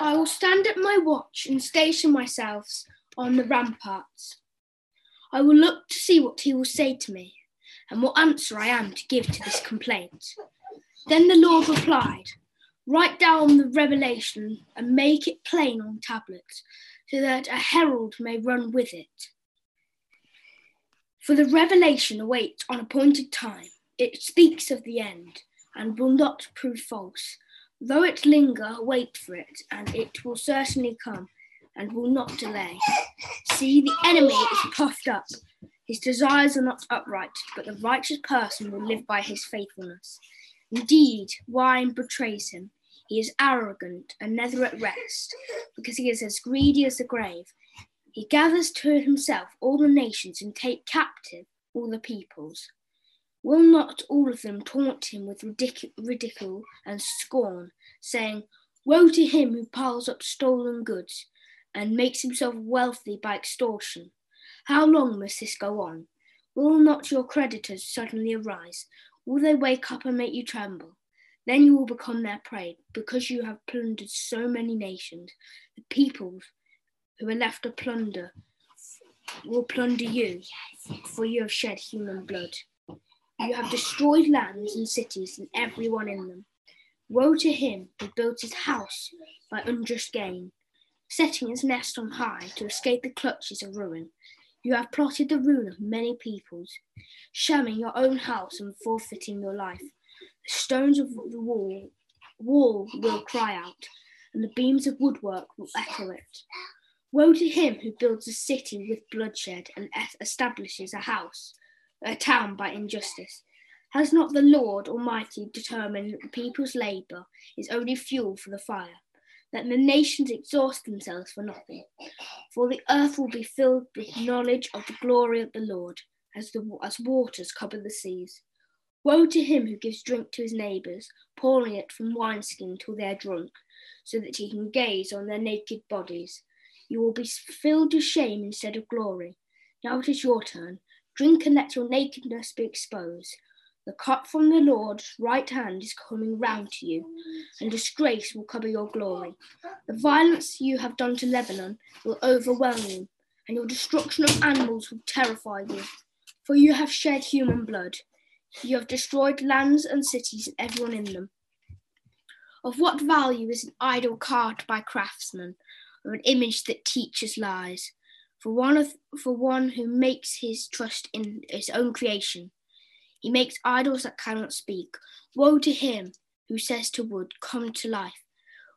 I will stand at my watch and station myself on the ramparts. I will look to see what he will say to me and what answer I am to give to this complaint. Then the Lord replied, Write down the revelation and make it plain on tablets, so that a herald may run with it. For the revelation awaits on appointed time. It speaks of the end and will not prove false. Though it linger, wait for it, and it will certainly come and will not delay. See, the enemy is puffed up. His desires are not upright, but the righteous person will live by his faithfulness. Indeed, wine betrays him. He is arrogant and never at rest, because he is as greedy as the grave. He gathers to himself all the nations and take captive all the peoples. Will not all of them taunt him with ridic- ridicule and scorn, saying, Woe to him who piles up stolen goods and makes himself wealthy by extortion? How long must this go on? Will not your creditors suddenly arise? Will they wake up and make you tremble? Then you will become their prey, because you have plundered so many nations. The peoples who are left to plunder will plunder you, for you have shed human blood. You have destroyed lands and cities and everyone in them. Woe to him who builds his house by unjust gain, setting his nest on high to escape the clutches of ruin. You have plotted the ruin of many peoples, shamming your own house and forfeiting your life. The stones of the wall, wall will cry out, and the beams of woodwork will echo it. Woe to him who builds a city with bloodshed and establishes a house, a town by injustice. Has not the Lord Almighty determined that the people's labour is only fuel for the fire, that the nations exhaust themselves for nothing? For the earth will be filled with knowledge of the glory of the Lord, as, the, as waters cover the seas. Woe to him who gives drink to his neighbours, pouring it from wineskin till they are drunk, so that he can gaze on their naked bodies. You will be filled with shame instead of glory. Now it is your turn. Drink and let your nakedness be exposed. The cup from the Lord's right hand is coming round to you, and disgrace will cover your glory. The violence you have done to Lebanon will overwhelm you, and your destruction of animals will terrify you. For you have shed human blood. You have destroyed lands and cities and everyone in them. Of what value is an idol carved by craftsmen? or an image that teaches lies. For one, of, for one who makes his trust in his own creation, he makes idols that cannot speak. Woe to him who says to wood, Come to life,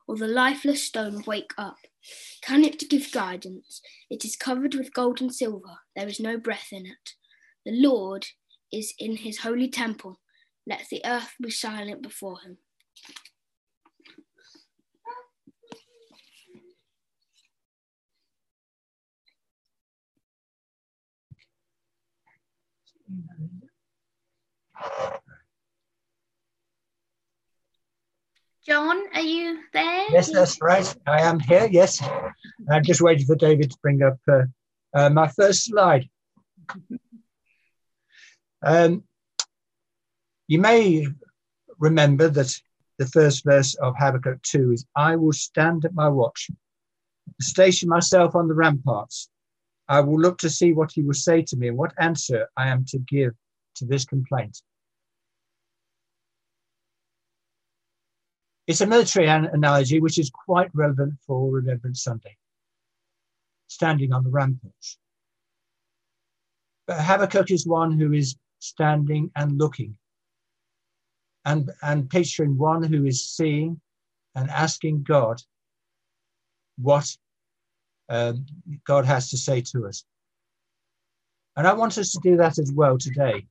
or the lifeless stone, Wake up. Can it give guidance? It is covered with gold and silver. There is no breath in it. The Lord is in his holy temple. Let the earth be silent before him. John, are you there? Yes, that's right. I am here. Yes. I'm just waiting for David to bring up uh, uh, my first slide. Um, you may remember that the first verse of Habakkuk 2 is I will stand at my watch, station myself on the ramparts. I will look to see what he will say to me and what answer I am to give to this complaint. It's a military an- analogy which is quite relevant for Remembrance Sunday, standing on the ramparts. But Habakkuk is one who is standing and looking and, and picturing one who is seeing and asking God what um, God has to say to us. And I want us to do that as well today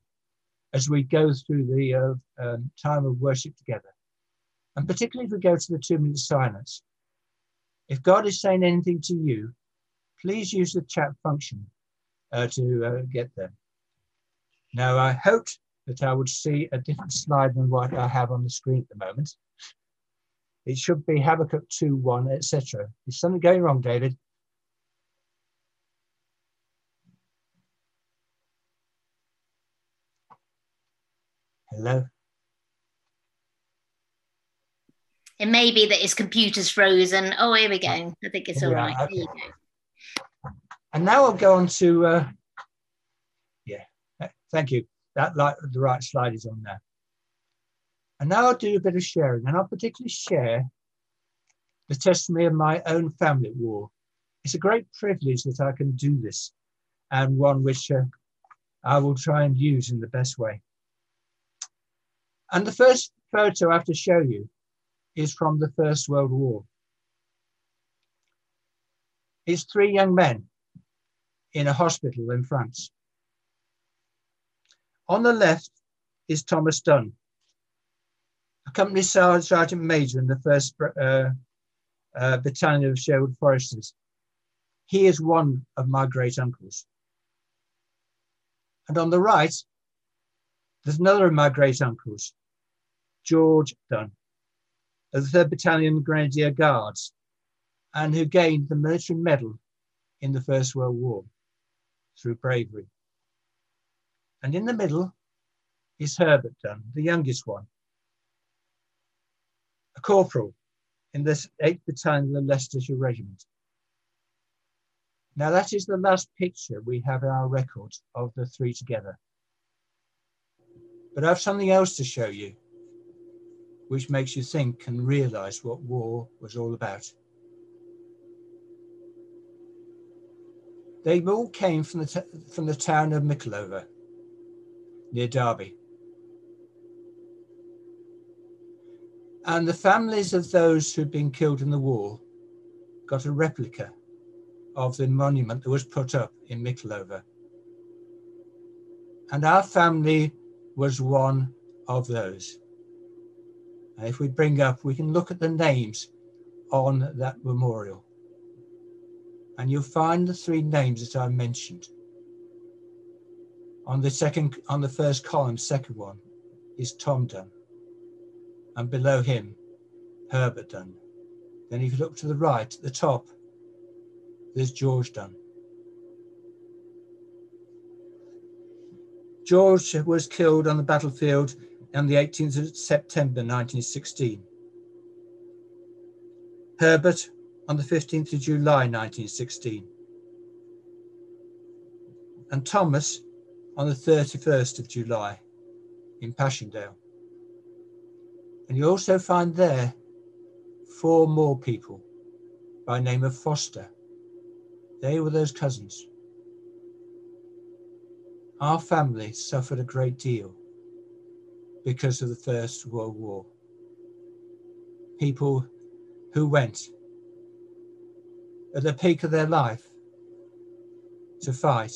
as we go through the uh, um, time of worship together. And particularly if we go to the two minute silence. If God is saying anything to you, please use the chat function uh, to uh, get there. Now, I hoped that I would see a different slide than what I have on the screen at the moment. It should be Habakkuk 2, 1, etc. Is something going wrong, David? Hello? It may be that his computer's frozen. Oh, here we go. I think it's all Yeah, right. okay. There you go. And now I'll go on to, uh, yeah, thank you. That like the right slide is on there. And now I'll do a bit of sharing, and I'll particularly share the testimony of my own family at war. It's a great privilege that I can do this, and one which uh, I will try and use in the best way. And the first photo I have to show you is from the First World War. It's three young men in a hospital in France. On the left is Thomas Dunn, a company sergeant major in the 1st uh, uh, Battalion of Sherwood Foresters. He is one of my great uncles. And on the right, there's another of my great uncles, George Dunn, of the 3rd Battalion Grenadier Guards, and who gained the military medal in the First World War through bravery. And in the middle is Herbert Dunn, the youngest one, a corporal in the 8th Battalion of the Leicestershire Regiment. Now, that is the last picture we have in our record of the three together. But I have something else to show you, which makes you think and realize what war was all about. They all came from the, from the town of Mickleover, near Derby. And the families of those who'd been killed in the war got a replica of the monument that was put up in Mickleover. And our family was one of those. And if we bring up, we can look at the names on that memorial and you'll find the three names that I mentioned. On the second, on the first column, second one, is Tom Dunn, and below him, Herbert Dunn. Then if you look to the right, at the top, there's George Dunn. George was killed on the battlefield on the 18th of September 1916. Herbert on the 15th of July 1916, and Thomas on the 31st of July in Passchendaele. And you also find there four more people by name of Foster. They were those cousins. Our family suffered a great deal because of the First World War. People who went at the peak of their life to fight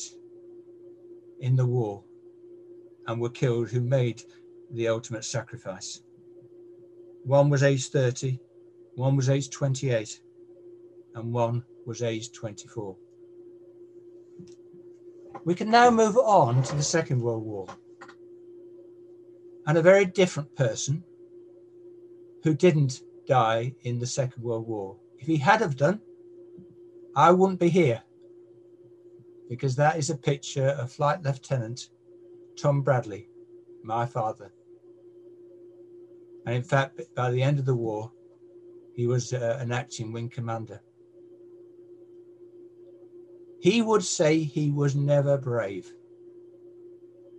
in the war and were killed who made the ultimate sacrifice. One was age 30, one was age 28, and one was age 24. We can now move on to the Second World War. And a very different person who didn't die in the Second World War. If he had have done, I wouldn't be here because that is a picture of Flight Lieutenant Tom Bradley, my father. And in fact, by the end of the war, he was uh, an acting wing commander. He would say he was never brave.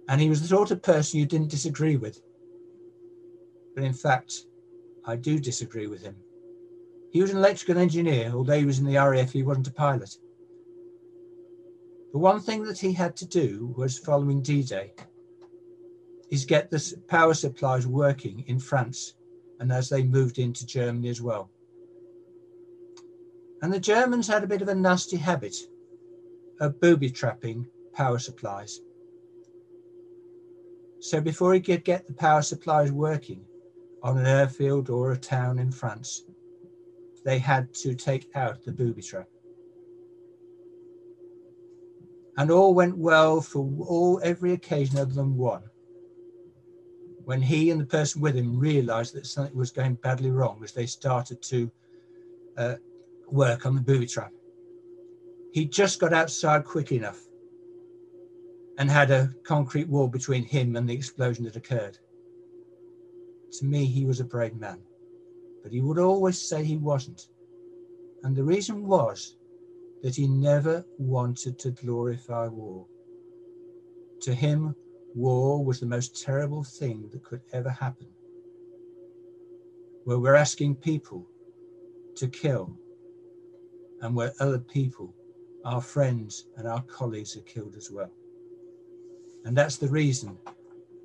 And he was the sort of person you didn't disagree with. But in fact, I do disagree with him. He was an electrical engineer, although he was in the RAF, he wasn't a pilot. The one thing that he had to do was following D Day is get the power supplies working in France and as they moved into Germany as well. And the Germans had a bit of a nasty habit of booby trapping power supplies. So before he could get the power supplies working on an airfield or a town in France, they had to take out the booby trap. And all went well for all every occasion other than one. When he and the person with him realized that something was going badly wrong as they started to uh, work on the booby trap. He just got outside quick enough and had a concrete wall between him and the explosion that occurred. To me, he was a brave man. but he would always say he wasn't. And the reason was that he never wanted to glorify war. To him, war was the most terrible thing that could ever happen. Where we're asking people to kill, and where other people, our friends and our colleagues, are killed as well. And that's the reason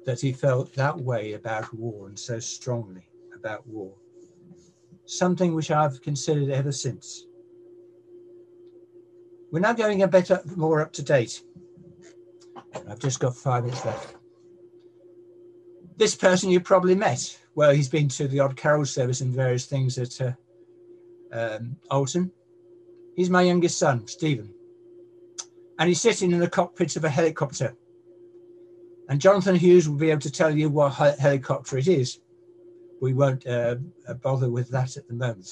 that he felt that way about war and so strongly about war. Something which I've considered ever since. We're now going a bit more up to date. I've just got five minutes left. This person you probably met. Well, he's been to the odd carol service and various things at uh, um, Alton. He's my youngest son, Stephen. And he's sitting in the cockpit of a helicopter and Jonathan Hughes will be able to tell you what helicopter it is. We won't uh, bother with that at the moment.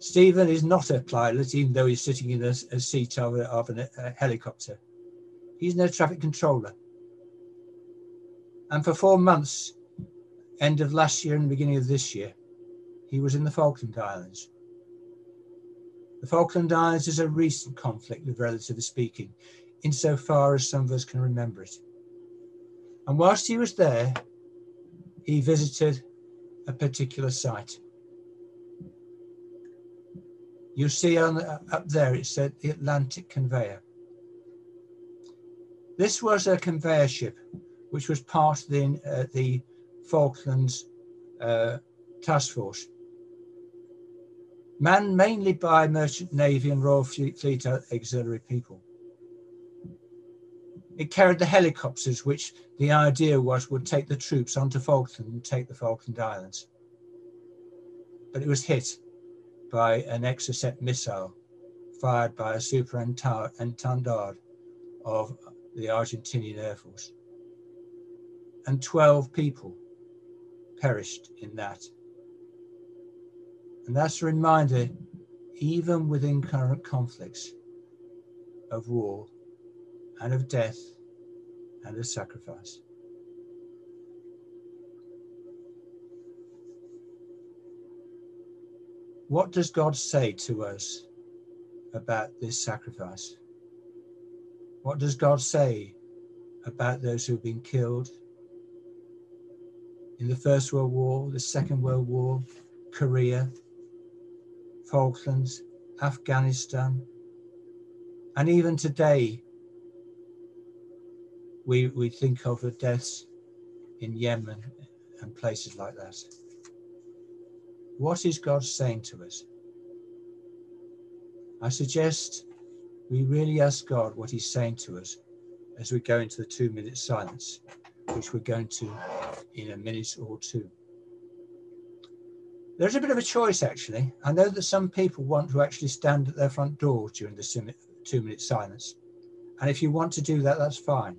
Stephen is not a pilot, even though he's sitting in a, a seat of, a, of an, a helicopter. He's an air traffic controller. And for four months, end of last year and beginning of this year, he was in the Falkland Islands. The Falkland Islands is a recent conflict, with relatively speaking insofar as some of us can remember it. And whilst he was there, he visited a particular site. You see on up there, it said the Atlantic Conveyor. This was a conveyor ship, which was part of the, uh, the Falklands uh, Task Force. Manned mainly by Merchant Navy and Royal Fleet Auxiliary people. It carried the helicopters, which the idea was would take the troops onto Falkland and take the Falkland Islands. But it was hit by an Exocet missile fired by a Super Étendard of the Argentinian Air Force. And 12 people perished in that. And that's a reminder, even within current conflicts, of war and of death and of sacrifice. What does God say to us about this sacrifice? What does God say about those who've been killed in the First World War, the Second World War, Korea, Falklands, Afghanistan, and even today we, we think of the deaths in Yemen and places like that. What is God saying to us? I suggest we really ask God what He's saying to us as we go into the two minute silence, which we're going to in a minute or two. There's a bit of a choice, actually. I know that some people want to actually stand at their front door during the two minute silence. And if you want to do that, that's fine.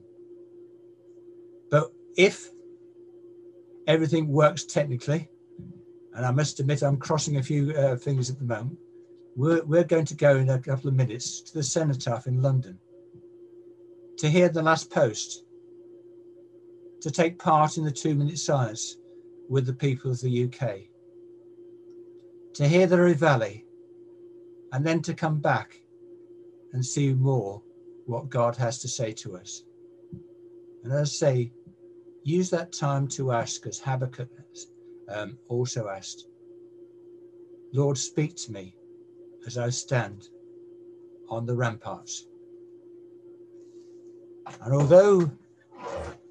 But if everything works technically, and I must admit I'm crossing a few uh, things at the moment, we're, we're going to go in a couple of minutes to the Cenotaph in London to hear the last post, to take part in the two minute silence with the people of the UK, to hear the Reveille, and then to come back and see more what God has to say to us. And as I say, use that time to ask, as Habakkuk um, also asked, Lord, speak to me as I stand on the ramparts. And although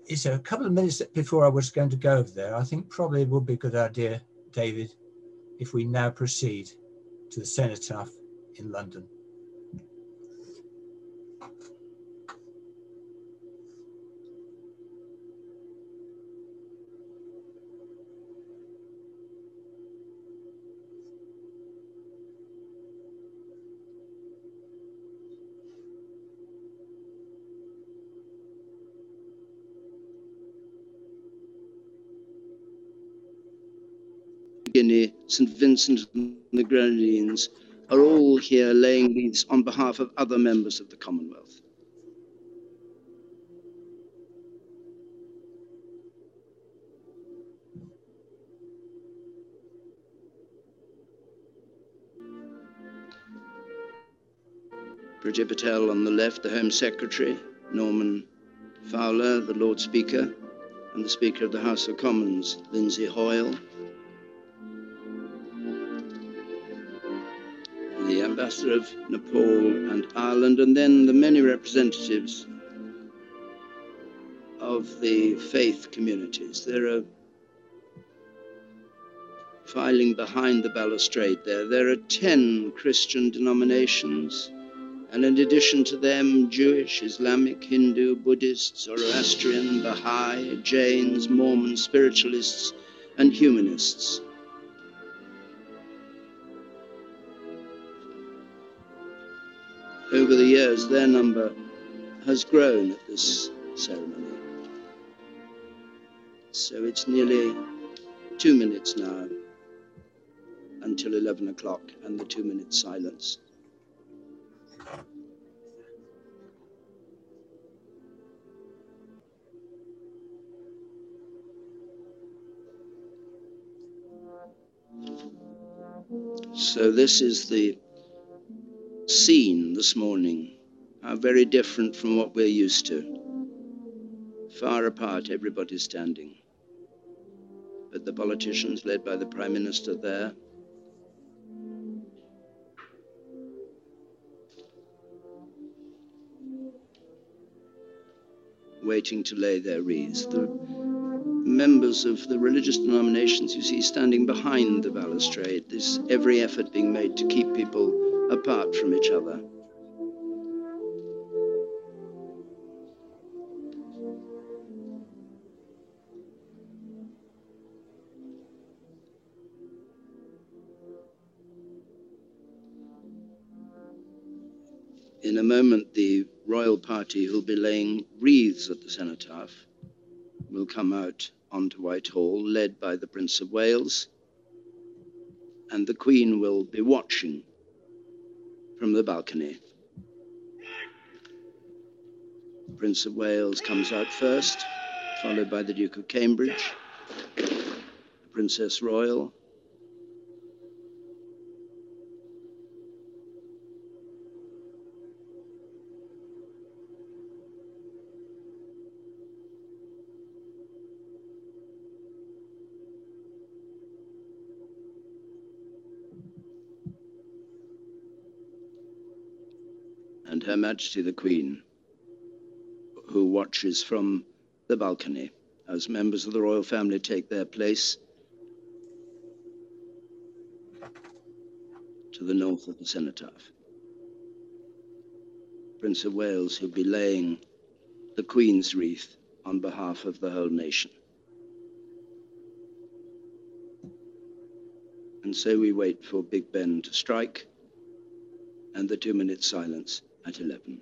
it's a couple of minutes before I was going to go over there, I think probably it would be a good idea, David, if we now proceed to the cenotaph in London. St. Vincent and the Grenadines, are all here laying these on behalf of other members of the Commonwealth. Priti Patel on the left, the Home Secretary, Norman Fowler, the Lord Speaker, and the Speaker of the House of Commons, Lindsay Hoyle, Ambassador of Nepal and Ireland, and then the many representatives of the faith communities. There are filing behind the balustrade there. There are 10 Christian denominations, and in addition to them, Jewish, Islamic, Hindu, Buddhist, Zoroastrian, Baha'i, Jains, Mormon, spiritualists, and humanists. Years, their number has grown at this ceremony. So it's nearly two minutes now until 11 o'clock and the two minute silence. So, this is the scene this morning. How very different from what we're used to. Far apart, everybody's standing. But the politicians, led by the Prime Minister there, waiting to lay their wreaths. The members of the religious denominations you see standing behind the balustrade. There's every effort being made to keep people apart from each other. In a moment, the royal party who'll be laying wreaths at the cenotaph will come out onto Whitehall, led by the Prince of Wales, and the Queen will be watching from the balcony. Prince of Wales comes out first, followed by the Duke of Cambridge, the Princess Royal, Majesty the Queen, who watches from the balcony as members of the royal family take their place to the north of the cenotaph. Prince of Wales, who'll be laying the Queen's wreath on behalf of the whole nation. And so we wait for Big Ben to strike and the two minute silence at 11.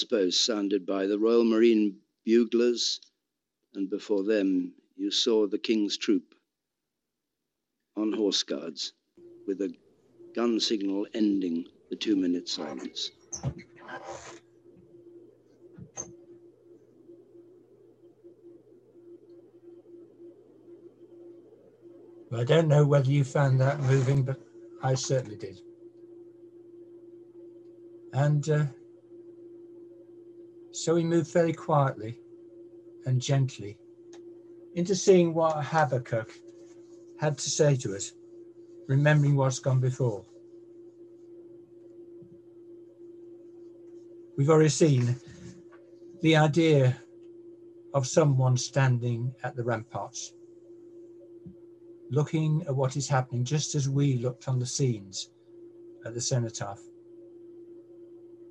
Boast sounded by the Royal Marine buglers, and before them you saw the King's troop on horse guards with a gun signal ending the two minute silence. I don't know whether you found that moving, but I certainly did. And uh, so we moved very quietly and gently into seeing what Habakkuk had to say to us, remembering what's gone before. We've already seen the idea of someone standing at the ramparts, looking at what is happening, just as we looked on the scenes at the cenotaph,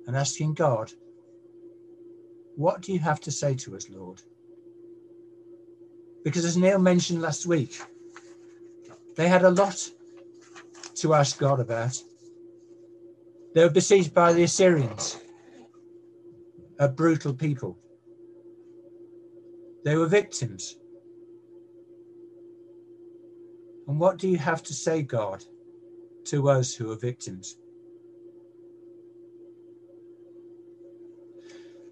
and asking God, What do you have to say to us, Lord? Because as Neil mentioned last week, they had a lot to ask God about. They were besieged by the Assyrians, a brutal people. They were victims. And what do you have to say, God, to us who are victims?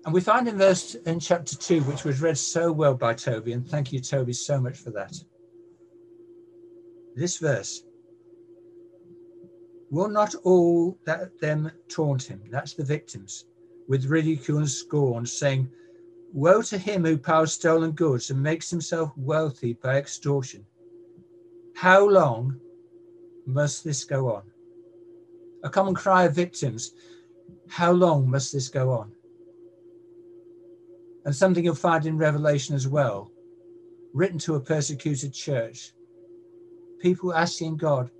And we find in verse in chapter 2, which was read so well by Toby, and thank you, Toby, so much for that. This verse Will not all that them taunt him, that's the victims, with ridicule and scorn, saying, Woe to him who piles stolen goods and makes himself wealthy by extortion. How long must this go on? A common cry of victims, how long must this go on? And something you'll find in Revelation as well, written to a persecuted church. People asking God,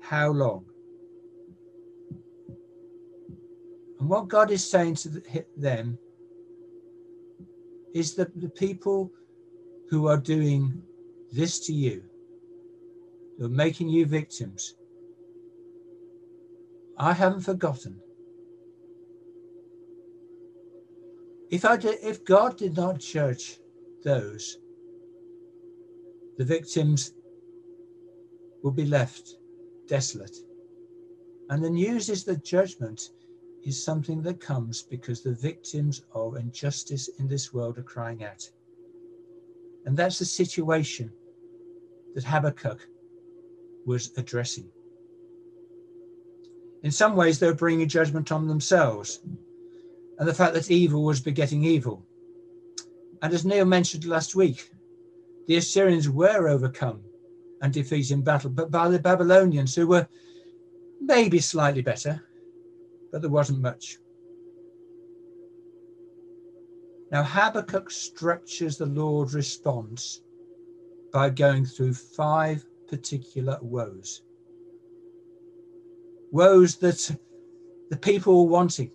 How long? And what God is saying to them is that the people who are doing this to you, who are making you victims, I haven't forgotten. If I did, if God did not judge those, the victims will be left desolate. And the news is that judgment is something that comes because the victims of injustice in this world are crying out. And that's the situation that Habakkuk was addressing. In some ways, they're bringing judgment on themselves and the fact that evil was begetting evil. And as Neil mentioned last week, the Assyrians were overcome and defeated in battle, but by the Babylonians, who were maybe slightly better, but there wasn't much. Now, Habakkuk structures the Lord's response by going through five particular woes. Woes that the people were wanting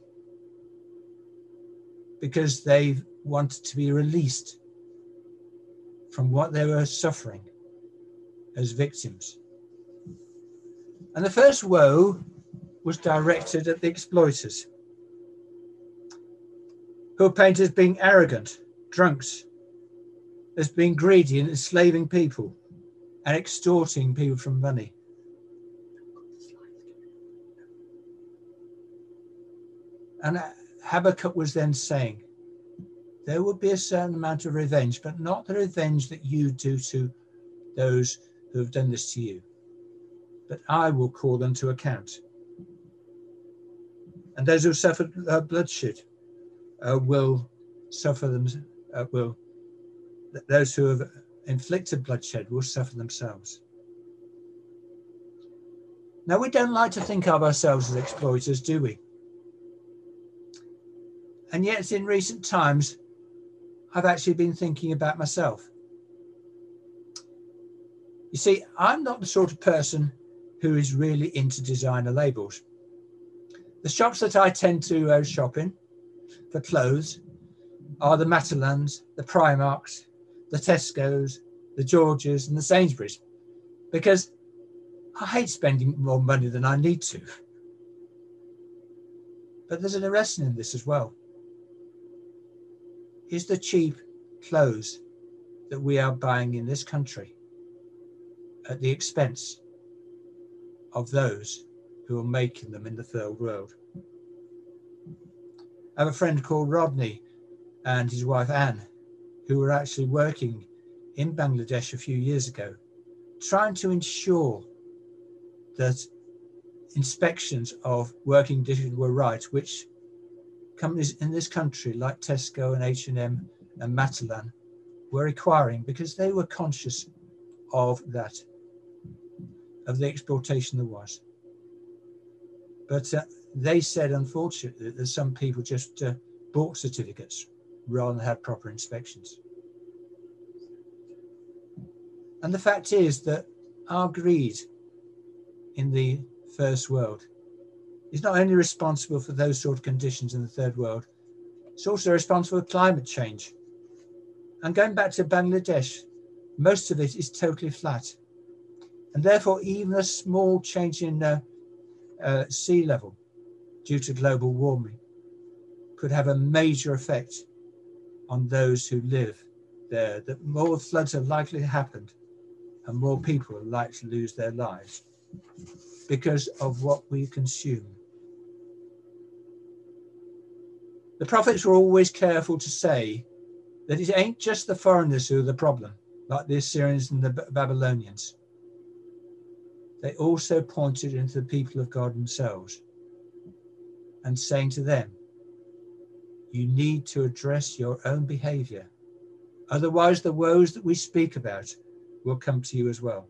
because they wanted to be released from what they were suffering as victims. And the first woe was directed at the exploiters, who are painted as being arrogant, drunks, as being greedy and enslaving people and extorting people from money. And Habakkuk was then saying, there will be a certain amount of revenge, but not the revenge that you do to those who have done this to you. But I will call them to account. And those who suffered uh, bloodshed uh, will suffer them, uh, will, those who have inflicted bloodshed will suffer themselves. Now, we don't like to think of ourselves as exploiters, do we? And yet, in recent times, I've actually been thinking about myself. You see, I'm not the sort of person who is really into designer labels. The shops that I tend to uh, shop in for clothes are the Matalans, the Primarks, the Tesco's, the Georges, and the Sainsbury's, because I hate spending more money than I need to. But there's an lesson in this as well. Is the cheap clothes that we are buying in this country at the expense of those who are making them in the third world. I have a friend called Rodney and his wife Anne, who were actually working in Bangladesh a few years ago, trying to ensure that inspections of working conditions were right, which companies in this country like Tesco and H&M and Matalan were requiring because they were conscious of that, of the exploitation there was. But uh, they said, unfortunately, that some people just uh, bought certificates rather than had proper inspections. And the fact is that our greed in the first world is not only responsible for those sort of conditions in the third world, it's also responsible for climate change. And going back to Bangladesh, most of it is totally flat. And therefore, even a small change in uh, uh, sea level due to global warming could have a major effect on those who live there, that more floods are likely to happen and more people are likely to lose their lives because of what we consume. The prophets were always careful to say that it ain't just the foreigners who are the problem, like the Assyrians and the Babylonians. They also pointed into the people of God themselves and saying to them, you need to address your own behavior. Otherwise, the woes that we speak about will come to you as well.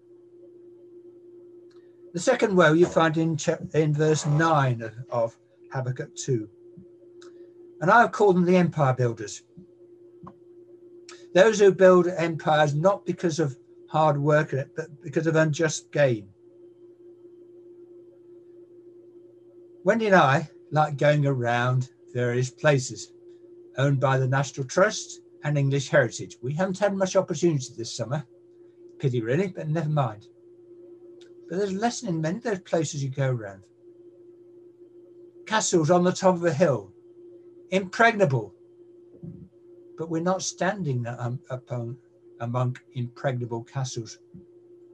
The second woe you find in, in verse 9 of Habakkuk 2. And I have called them the empire builders. Those who build empires not because of hard work, but because of unjust gain. Wendy and I like going around various places owned by the National Trust and English Heritage. We haven't had much opportunity this summer. Pity, really, but never mind. But there's a lesson in many of those places you go around. Castles on the top of a hill, impregnable. But we're not standing um, upon, among impregnable castles.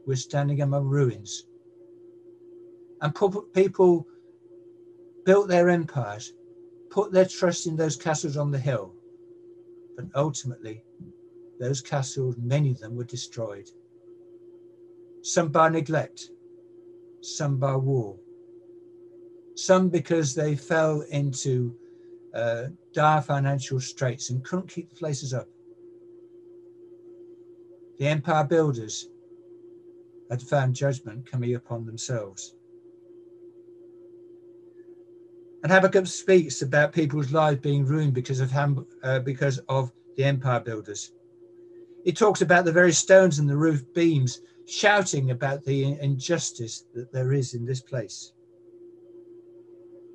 We're standing among ruins. And people built their empires put their trust in those castles on the hill. But ultimately, those castles, many of them were destroyed. Some by neglect, some by war, some because they fell into uh, dire financial straits and couldn't keep the places up. The empire builders had found judgment coming upon themselves. And Habakkuk speaks about people's lives being ruined because of Ham, uh, because of the empire builders. He talks about the very stones and the roof beams, shouting about the injustice that there is in this place.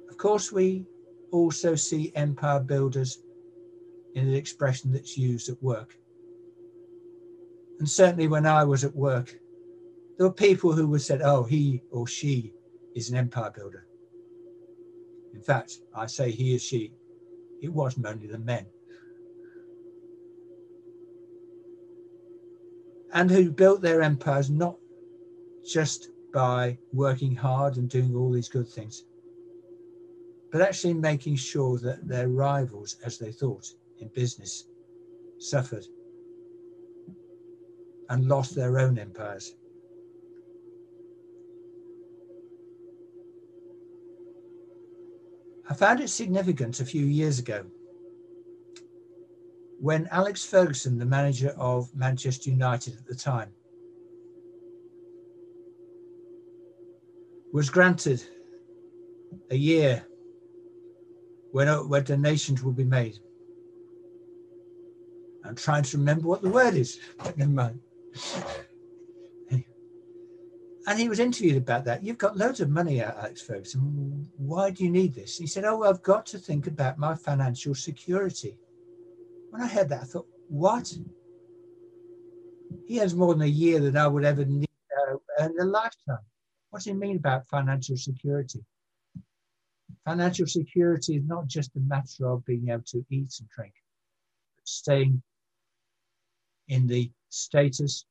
Of course, we also see empire builders in an expression that's used at work. And certainly when I was at work, there were people who would say, oh, he or she is an empire builder. In fact, I say he or she, it wasn't only the men. And who built their empires not just by working hard and doing all these good things, but actually making sure that their rivals, as they thought in business, suffered and lost their own empires. I found it significant a few years ago when Alex Ferguson, the manager of Manchester United at the time, was granted a year where donations will be made. I'm trying to remember what the word is, but never mind. And he was interviewed about that. You've got loads of money out, Alex Ferguson. Why do you need this? He said, Oh, I've got to think about my financial security. When I heard that, I thought, What? He has more than a year that I would ever need uh, in a lifetime. What does he mean about financial security? Financial security is not just a matter of being able to eat and drink. But staying in the status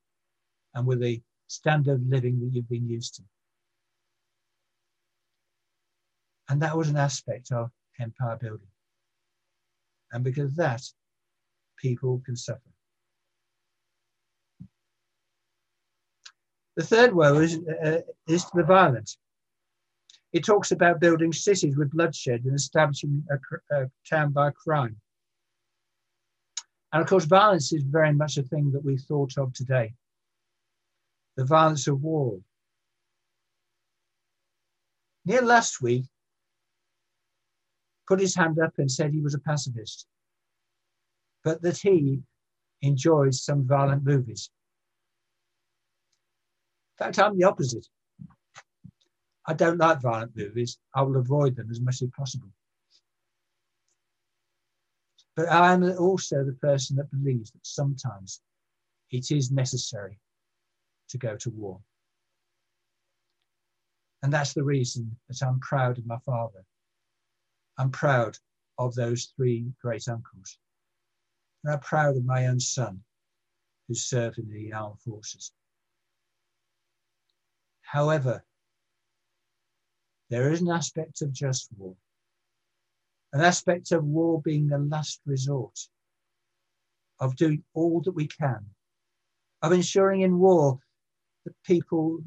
and with the standard of living that you've been used to. And that was an aspect of empire building. And because of that, people can suffer. The third woe is, uh, is the violent. It talks about building cities with bloodshed and establishing a, a town by crime. And of course, violence is very much a thing that we thought of today. The violence of war. Near last week put his hand up and said he was a pacifist, but that he enjoys some violent movies. In fact, I'm the opposite. I don't like violent movies. I will avoid them as much as possible. But I am also the person that believes that sometimes it is necessary to go to war. And that's the reason that I'm proud of my father. I'm proud of those three great uncles. And I'm proud of my own son who served in the armed forces. However, there is an aspect of just war, an aspect of war being the last resort, of doing all that we can, of ensuring in war that people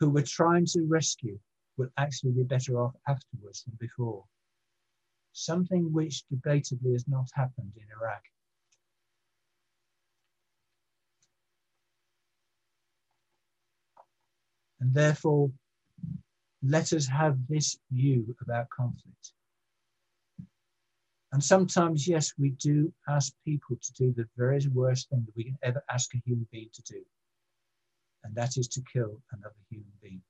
who we're trying to rescue will actually be better off afterwards than before. Something which debatably has not happened in Iraq. And therefore, let us have this view about conflict. And sometimes, yes, we do ask people to do the very worst thing that we can ever ask a human being to do, and that is to kill another human being.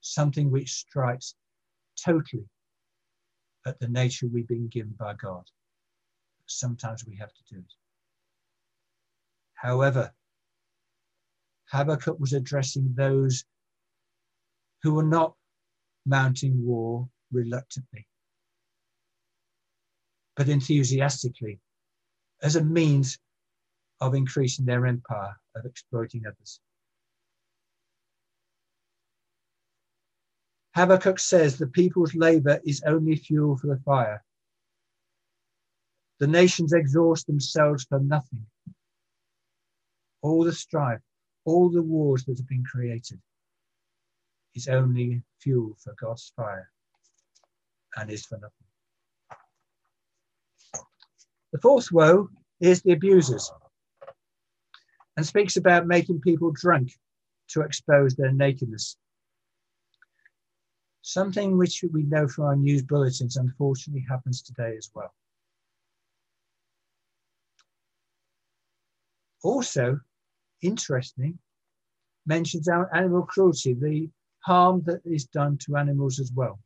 Something which strikes totally at the nature we've been given by God. Sometimes we have to do it. However, Habakkuk was addressing those who were not mounting war reluctantly, but enthusiastically as a means of increasing their empire, of exploiting others. Habakkuk says the people's labor is only fuel for the fire. The nations exhaust themselves for nothing. All the strife, all the wars that have been created is only fuel for God's fire and is for nothing. The fourth woe is the abusers and speaks about making people drunk to expose their nakedness. Something which we know from our news bulletins unfortunately happens today as well. Also, interesting, mentions animal cruelty, the harm that is done to animals as well.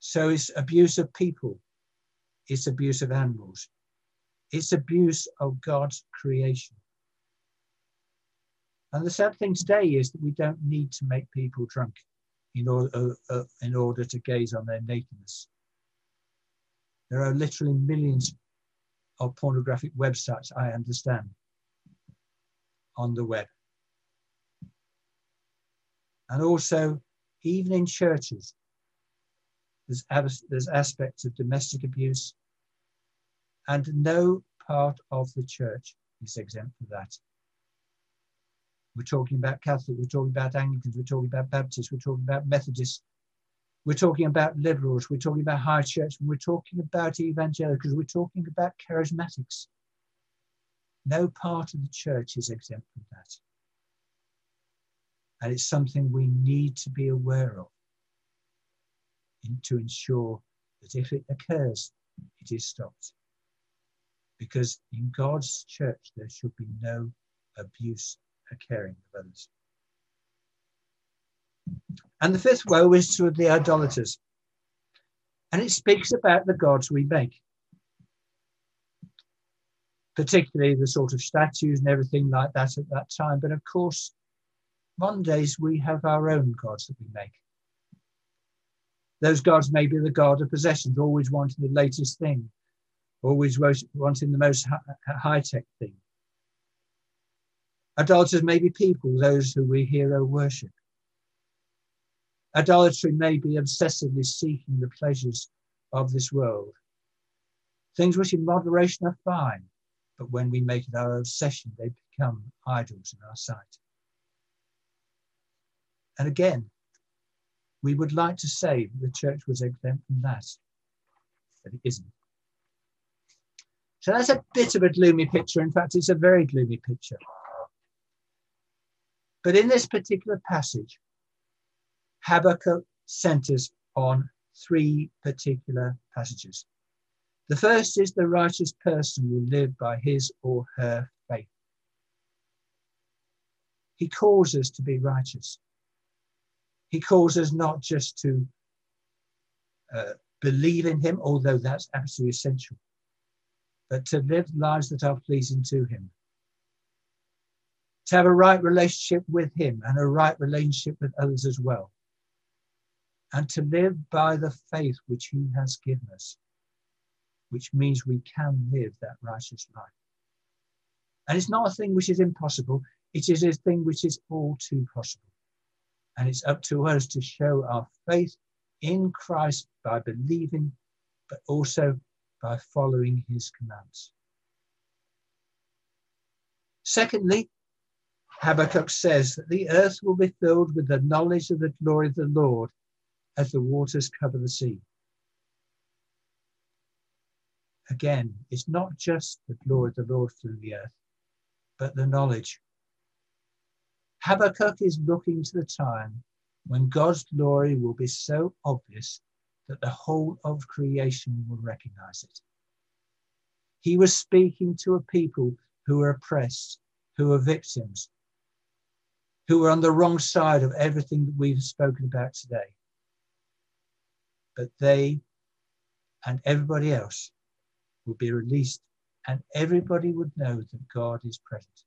So it's abuse of people, it's abuse of animals, it's abuse of God's creation. And the sad thing today is that we don't need to make people drunk in order, uh, uh, in order to gaze on their nakedness. There are literally millions of pornographic websites, I understand, on the web. And also, even in churches, there's, there's aspects of domestic abuse, and no part of the church is exempt from that. We're talking about Catholic, we're talking about Anglicans, we're talking about Baptists, we're talking about Methodists, we're talking about liberals, we're talking about high church, we're talking about evangelicals, we're talking about charismatics. No part of the church is exempt from that. And it's something we need to be aware of to ensure that if it occurs, it is stopped. Because in God's church, there should be no abuse occurring of others. And the fifth woe is to the idolaters. And it speaks about the gods we make, particularly the sort of statues and everything like that at that time. But of course, Mondays we have our own gods that we make. Those gods may be the god of possessions, always wanting the latest thing, always wanting the most high tech thing. Idolaters may be people, those who we hero worship. Idolatry may be obsessively seeking the pleasures of this world. Things which in moderation are fine, but when we make it our obsession, they become idols in our sight. And again, we would like to say the church was exempt from that, but it isn't. So that's a bit of a gloomy picture. In fact, it's a very gloomy picture. But in this particular passage, Habakkuk centers on three particular passages. The first is the righteous person will live by his or her faith. He calls us to be righteous. He calls us not just to uh, believe in him, although that's absolutely essential, but to live lives that are pleasing to him. To have a right relationship with him and a right relationship with others as well. And to live by the faith which he has given us which means we can live that righteous life. And it's not a thing which is impossible, it is a thing which is all too possible. And it's up to us to show our faith in Christ by believing, but also by following his commands. Secondly, Habakkuk says that the earth will be filled with the knowledge of the glory of the Lord as the waters cover the sea again, it's not just the glory of the Lord through the earth, but the knowledge. Habakkuk is looking to the time when God's glory will be so obvious that the whole of creation will recognize it. He was speaking to a people who were oppressed, who were victims, who were on the wrong side of everything that we've spoken about today. But they and everybody else would be released and everybody would know that God is present.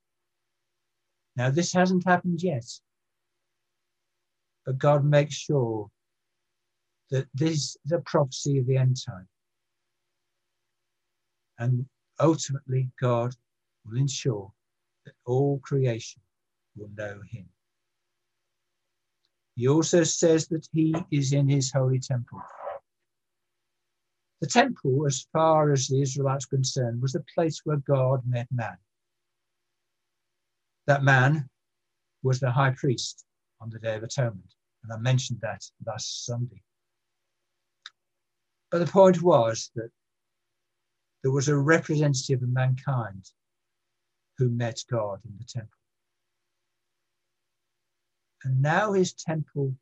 Now, this hasn't happened yet, but God makes sure that this is a prophecy of the end time. And ultimately, God will ensure that all creation will know him. He also says that he is in his holy temple. The temple, as far as the Israelites were concerned, was the place where God met man. That man was the high priest on the Day of Atonement. And I mentioned that last Sunday. But the point was that there was a representative of mankind who met God in the temple. And now his temple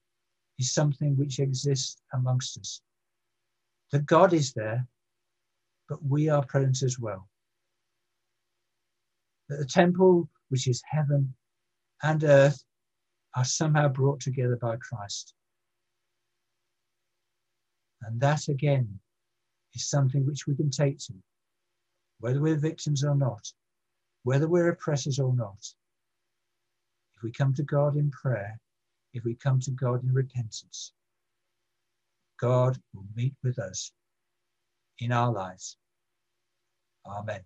is something which exists amongst us that God is there, but we are present as well. That the temple, which is heaven and earth, are somehow brought together by Christ. And that again is something which we can take to, whether we're victims or not, whether we're oppressors or not. If we come to God in prayer, if we come to God in repentance, God will meet with us in our lives. Amen.